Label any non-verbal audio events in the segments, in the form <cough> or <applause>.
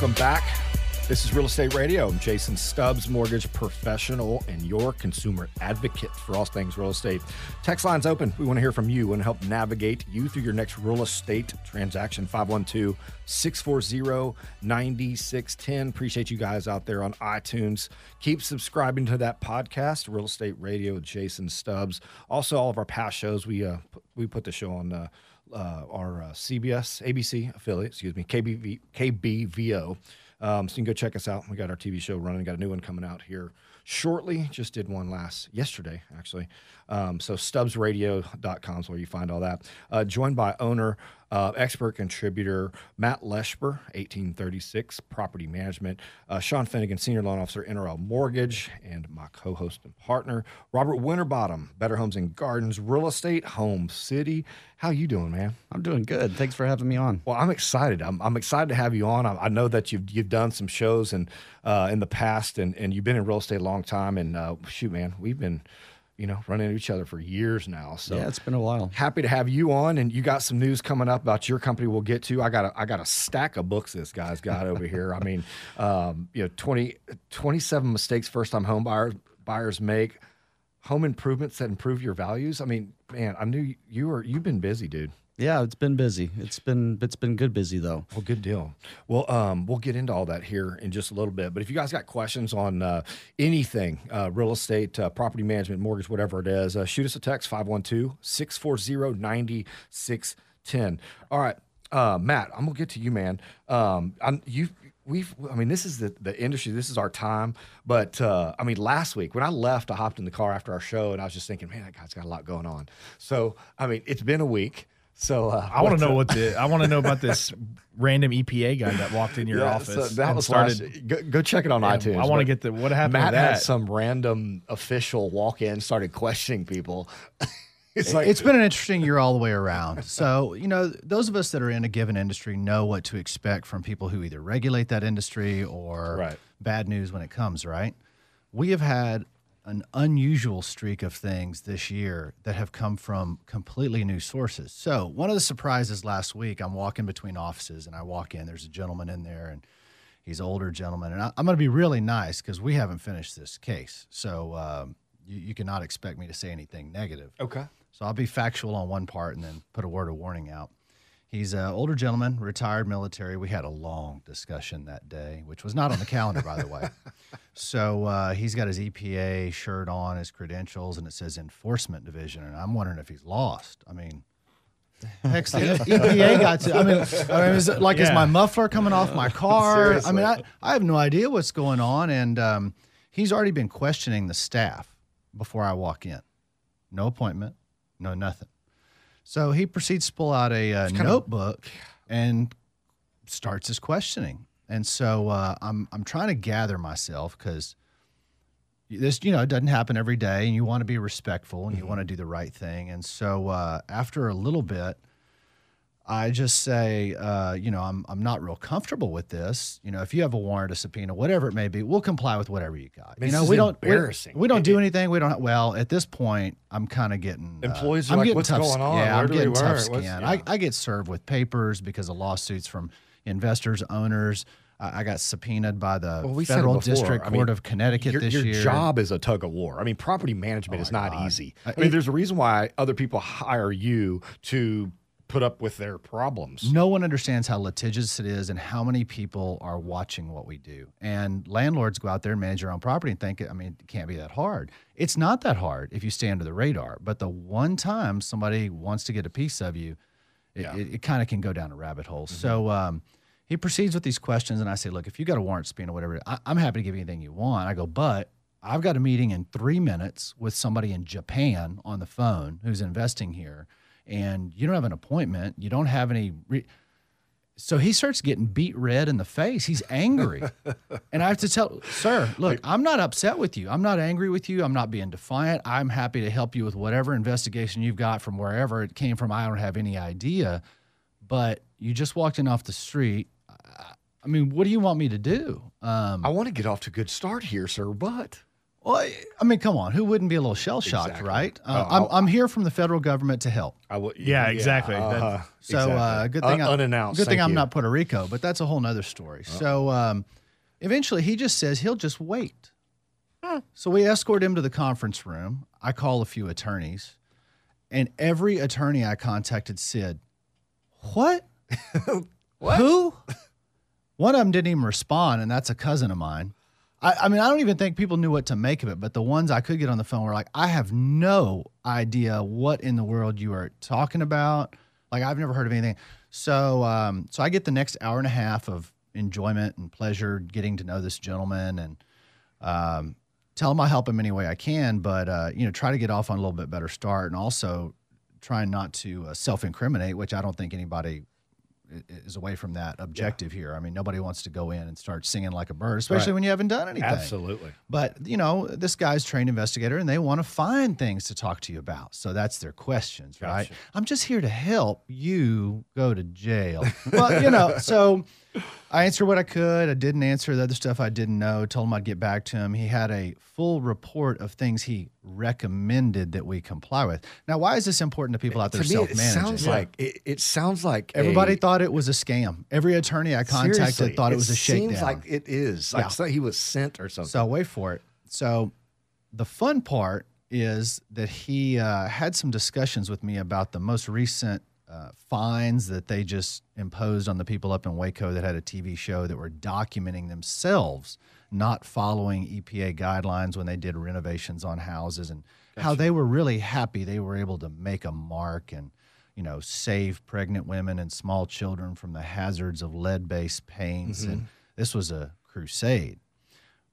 Welcome back. This is Real Estate Radio. I'm Jason Stubbs, mortgage professional and your consumer advocate for all things real estate. Text lines open. We want to hear from you and help navigate you through your next real estate transaction. 512 640 9610. Appreciate you guys out there on iTunes. Keep subscribing to that podcast, Real Estate Radio Jason Stubbs. Also, all of our past shows, we uh, we put the show on. Uh, uh, our uh, CBS, ABC affiliate, excuse me, KBV, KBVO. Um, so you can go check us out. We got our TV show running. Got a new one coming out here shortly. Just did one last yesterday, actually. Um, so stubbsradio.com is where you find all that. Uh, joined by owner, uh, expert contributor Matt Leschber, 1836 Property Management, uh, Sean Finnegan, Senior Loan Officer, NRL Mortgage, and my co-host and partner Robert Winterbottom, Better Homes and Gardens Real Estate Home City. How you doing, man? I'm doing good. Thanks for having me on. Well, I'm excited. I'm, I'm excited to have you on. I, I know that you've you've done some shows and uh, in the past, and and you've been in real estate a long time. And uh, shoot, man, we've been you know, running into each other for years now. So yeah, it's been a while. Happy to have you on, and you got some news coming up about your company. We'll get to. I got a, I got a stack of books this guy's got over <laughs> here. I mean, um, you know, 20, 27 mistakes first time home buyers buyers make, home improvements that improve your values. I mean, man, I knew you were you've been busy, dude. Yeah, it's been busy. It's been it's been good busy though. Well, good deal. Well, um, we'll get into all that here in just a little bit. But if you guys got questions on uh, anything, uh, real estate, uh, property management, mortgage, whatever it is, uh, shoot us a text 512-640-9610. All right, uh, Matt, I'm gonna get to you, man. Um, I'm, you we've i mean this is the, the industry this is our time but uh, i mean last week when i left i hopped in the car after our show and i was just thinking man that guy's got a lot going on so i mean it's been a week so uh, I want to know what the I want to know about this <laughs> random EPA guy that walked in your yeah, office. So that was started. Go, go, check it on yeah, iTunes. I want to get the what happened. Matt had some random official walk in, started questioning people. <laughs> it's like it's been an interesting year all the way around. So you know, those of us that are in a given industry know what to expect from people who either regulate that industry or right. bad news when it comes. Right? We have had an unusual streak of things this year that have come from completely new sources. So, one of the surprises last week, I'm walking between offices and I walk in, there's a gentleman in there and he's an older gentleman. And I, am going to be really nice because we haven't finished this case. So, um, you, you cannot expect me to say anything negative. Okay. So, I'll be factual on one part and then put a word of warning out. He's an older gentleman, retired military. We had a long discussion that day, which was not on the calendar, by the way. <laughs> So uh, he's got his EPA shirt on, his credentials, and it says Enforcement Division. And I'm wondering if he's lost. I mean, heck, EPA <laughs> got to. I mean, I mean is it like, yeah. is my muffler coming off my car? Seriously. I mean, I, I have no idea what's going on. And um, he's already been questioning the staff before I walk in. No appointment, no nothing. So he proceeds to pull out a uh, notebook of... and starts his questioning. And so uh, I'm I'm trying to gather myself because this you know it doesn't happen every day, and you want to be respectful and mm-hmm. you want to do the right thing. And so uh, after a little bit, I just say, uh, you know, I'm I'm not real comfortable with this. You know, if you have a warrant, a subpoena, whatever it may be, we'll comply with whatever you got. This you know, we don't embarrassing. We, we don't do anything. We don't. Well, at this point, I'm kind of getting uh, employees. Uh, I'm like, getting what's tough, going on? Yeah, Where I'm getting we tough skin. yeah. I, I get served with papers because of lawsuits from investors, owners. I got subpoenaed by the well, we Federal District I mean, Court of Connecticut your, this your year. Your job is a tug of war. I mean, property management oh is not God. easy. I mean, it, there's a reason why other people hire you to put up with their problems. No one understands how litigious it is and how many people are watching what we do. And landlords go out there and manage their own property and think, I mean, it can't be that hard. It's not that hard if you stay under the radar. But the one time somebody wants to get a piece of you, it, Yeah. it, it kind of can go down a rabbit hole. So um, he proceeds with these questions, and I say, look, if you got a warrant subpoena, whatever, I, I'm happy to give you anything you want. I go, but I've got a meeting in three minutes with somebody in Japan on the phone who's investing here, and you don't have an appointment. You don't have any. Re- so he starts getting beat red in the face. He's angry. <laughs> and I have to tell, sir, look, I'm not upset with you. I'm not angry with you. I'm not being defiant. I'm happy to help you with whatever investigation you've got from wherever it came from. I don't have any idea. But you just walked in off the street. I mean, what do you want me to do? Um, I want to get off to a good start here, sir, but Well, I- I mean, come on, who wouldn't be a little shell shocked, Exactly. right? Uh, Oh, I'm, I'll- I'm here from the federal government to help. I will, Yeah, exactly. uh-huh, So uh, good thing Un- I, unannounced. Good thing Thank I'm you. not Puerto Rico, but that's a whole nother story. So um, eventually, he just says he'll just wait. So we escort him to the conference room. I call a few attorneys, and every attorney I contacted said, "What? <laughs> Who?" One of them didn't even respond, and that's a cousin of mine. I, I mean, I don't even think people knew what to make of it, but the ones I could get on the phone were like, I have no idea what in the world you are talking about. Like, I've never heard of anything. So, um, so I get the next hour and a half of enjoyment and pleasure getting to know this gentleman and um, tell him I help him any way I can, but uh, you know, try to get off on a little bit better start, and also trying not to uh, self-incriminate, which I don't think anybody is away from that objective here. I mean, nobody wants to go in and start singing like a bird, especially Right. when you haven't done anything. Absolutely. But you know, this guy's trained investigator, and they want to find things to talk to you about. So that's their questions, right? Gotcha. I'm just here to help you go to jail. well, you know, so I answered what I could. I didn't answer the other stuff I didn't know. Told him I'd get back to him. He had a full report of things he recommended that we comply with. Now, why is this important to people out there to me, it sounds like it, it sounds like Everybody a, thought it was a scam. Every attorney I contacted thought it was a shakedown. Seems like it is. Like Yeah. so he was sent or something. So wait for it. So the fun part is that he uh, had some discussions with me about the most recent uh, fines that they just imposed on the people up in Waco that had a TV show that were documenting themselves not following EPA guidelines when they did renovations on houses and how they were really happy they were able to make a mark and you know save pregnant women and small children from the hazards of lead-based paints. And this was a crusade.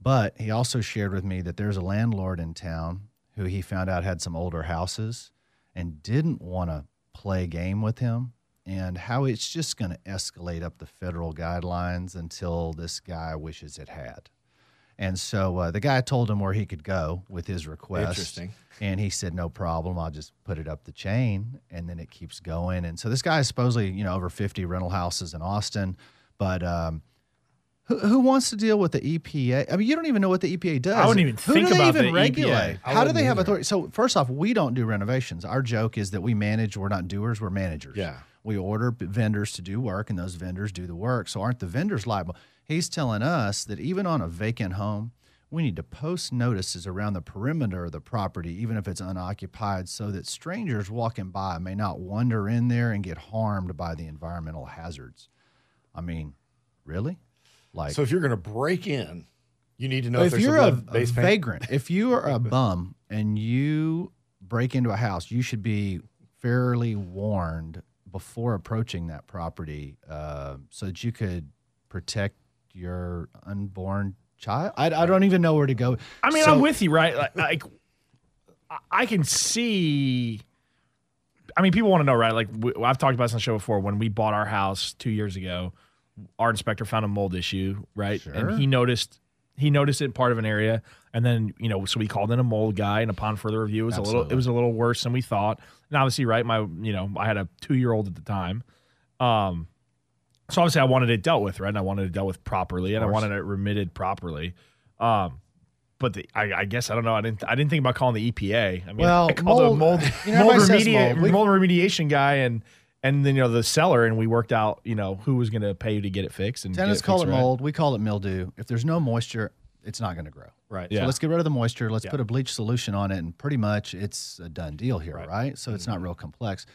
But he also shared with me that there's a landlord in town who he found out had some older houses and didn't want to play game with him and how it's just going to escalate up the federal guidelines until this guy wishes it had. And so uh, the guy told him where he could go with his request. Interesting. And he said, no problem. I'll just put it up the chain. And then it keeps going. And so this guy is supposedly, you know, over 50 rental houses in Austin. But um, who, who wants to deal with the EPA? I mean, you don't even know what the EPA does. I wouldn't even Who think do they about even the EPA. regulate? I How do they have either. authority? So first off, we don't do renovations. Our joke is that we manage. We're not doers. We're managers. Yeah. We order vendors to do work, and those vendors do the work. So aren't the vendors liable? He's telling us that even on a vacant home, we need to post notices around the perimeter of the property, even if it's unoccupied, so that strangers walking by may not wander in there and get harmed by the environmental hazards. I mean, really? Like, So if you're going to break in, you need to know if, if you're a, a, lead a paint. vagrant, if you are a <laughs> bum and you break into a house, you should be fairly warned before approaching that property uh, so that you could protect your unborn child. I, I don't even know where to go. I mean, So- I'm with you, right? Like, like I- I can see. I mean, people want to know, right? Like we, I've talked about this on the show before. When we bought our house two years ago, our inspector found a mold issue, right? Sure. And he noticed he noticed it in part of an area, and then you know, so we called in a mold guy, and upon further review, it was a little it was a little worse than we thought. And obviously, right, my you know, I had a two year old at the time. Um, so obviously, I wanted it dealt with, right? And I wanted it dealt with properly, and I wanted it remitted properly. Um, but the, I, I guess I don't know. I didn't. I didn't think about calling the EPA. I mean, Well, I called mold- a mold you know, mold, everybody remedia- mold. Mold remediation guy, and and then you know the seller, and we worked out you know who was going to pay you to get it fixed. And Tenants call it right. mold. We call it mildew. If there's no moisture, it's not going to grow. Right. Yeah. So let's get rid of the moisture. Let's Yeah. put a bleach solution on it, and pretty much it's a done deal here, right? Right. So it's not mm-hmm. real complex.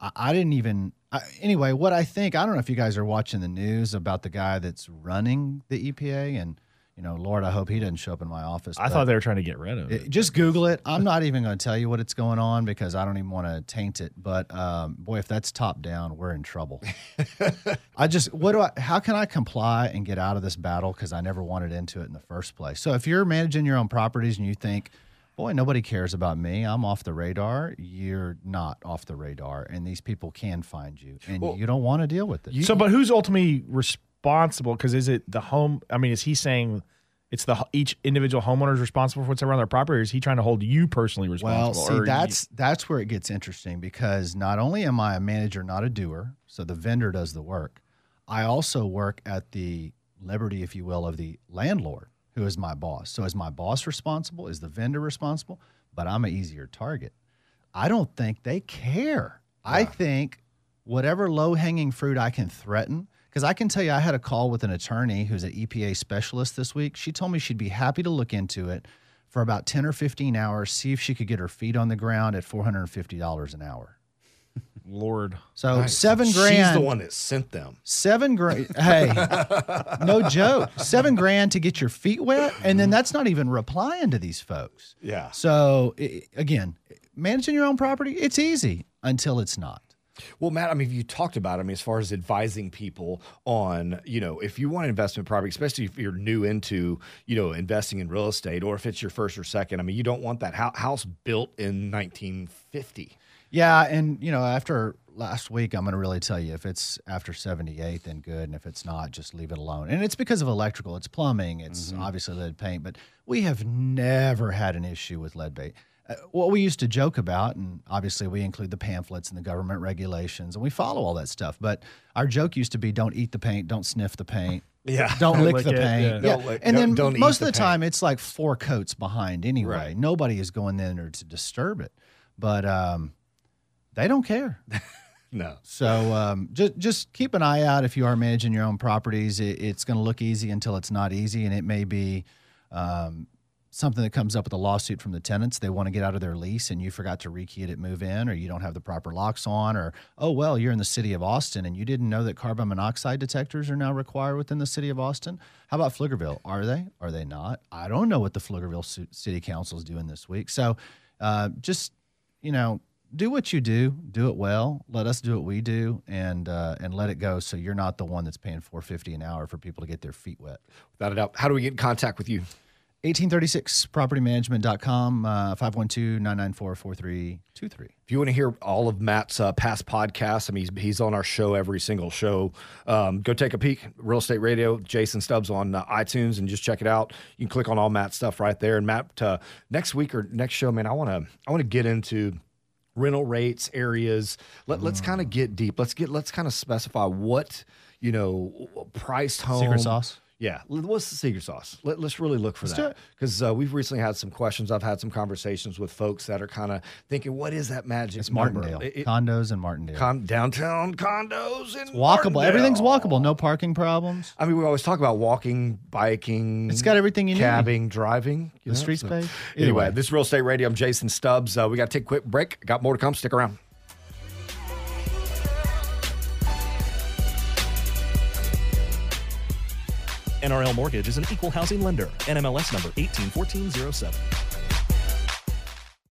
I, I didn't even. I, anyway, what I think, I don't know if you guys are watching the news about the guy that's running the EPA, and you know, Lord, I hope he doesn't show up in my office. I thought they were trying to get rid of it. just Google it. I'm not even going to tell you what it's going on because I don't even want to taint it. But um, boy, if that's top down, we're in trouble. <laughs> I just what do I? How can I comply and get out of this battle? Because I never wanted into it in the first place. So if you're managing your own properties and you think, boy, nobody cares about me, I'm off the radar. You're not off the radar, and these people can find you, and Well, you don't want to deal with it. so, but who's ultimately responsible? Because is it the home? I mean, is he saying it's the each individual homeowner is responsible for what's around their property, or is he trying to hold you personally responsible? Well, see, Or you- that's that's where it gets interesting because not only am I a manager, not a doer, so the vendor does the work. I also work at the liberty, if you will, of the landlord who is my boss. So is my boss responsible? Is the vendor responsible? But I'm an easier target. I don't think they care. I think whatever low hanging fruit I can threaten, because I can tell you, I had a call with an attorney who's an EPA specialist this week. She told me she'd be happy to look into it for about 10 or 15 hours, see if she could get her feet on the ground at $450 an hour. Lord. So Nice. seven She's grand. the one that sent them. Seven grand. Hey, no joke. Seven grand to get your feet wet, and then that's not even replying to these folks. Yeah. So i- again, managing your own property, it's easy until it's not. Well, Matt, I mean, you talked about, I mean, as far as advising people on, you know, if you want an investment property, especially if you're new into, you know, investing in real estate, or if it's your first or second, I mean, you don't want that house built in 1950. Yeah, and you know, after last week, I'm going to really tell you if it's after 78, then good, and if it's not, just leave it alone. And it's because of electrical, it's plumbing, it's mm-hmm. obviously lead paint, but we have never had an issue with lead paint. Uh, what we used to joke about, and obviously we include the pamphlets and the government regulations, and we follow all that stuff. But our joke used to be, "Don't eat the paint, don't sniff the paint." <laughs> Yeah. Don't lick lick the it, paint. yeah. Yeah. Don't lick- and don't- then don't eat most the of the time, it's like four coats behind anyway. Right. Nobody is going in there to disturb it, but um, they don't care. <laughs> No. So um, just just keep an eye out if you are managing your own properties. It, it's going to look easy until it's not easy, and it may be um, something that comes up with a lawsuit from the tenants. They want to get out of their lease, and you forgot to rekey it at move in, or you don't have the proper locks on, or oh well, you're in the city of Austin and you didn't know that carbon monoxide detectors are now required within the city of Austin. How about Pflugerville? Are they? Are they not? I don't know what the Pflugerville City Council is doing this week. So uh, just you know do what you do, do it well. Let us do what we do, and uh, and let it go. So you're not the one that's paying four fifty an hour for people to get their feet wet. Without a doubt. How do we get in contact with you? 1836 propertymanagement.com, uh, 512-994-4323. If you want to hear all of Matt's uh, past podcasts, I mean, he's, he's on our show every single show. Um, go take a peek. Real Estate Radio, Jason Stubbs on uh, iTunes, and just check it out. You can click on all Matt's stuff right there. And Matt, uh, next week or next show, man, I want to I want to get into rental rates areas. Let, Let's kind of get deep. Let's get let's kind of specify what you know priced home Secret sauce? Yeah, what's the secret sauce? Let, us really look for do that because uh, we've recently had some questions. I've had some conversations with folks that are kind of thinking, "What is that magic?" It's number?" Martindale. It- it- Condos in Martindale. con- downtown condos and Walkable. Everything's walkable. No parking problems. I mean, we always talk about walking, biking. It's got everything you need. cabbing, driving. you The know, street space. Anyway, way. this is Real Estate Radio. I'm Jason Stubbs. Uh, we got to take a quick break. Got more to come. Stick around. NRL Mortgage is an equal housing lender. NMLS number 181407.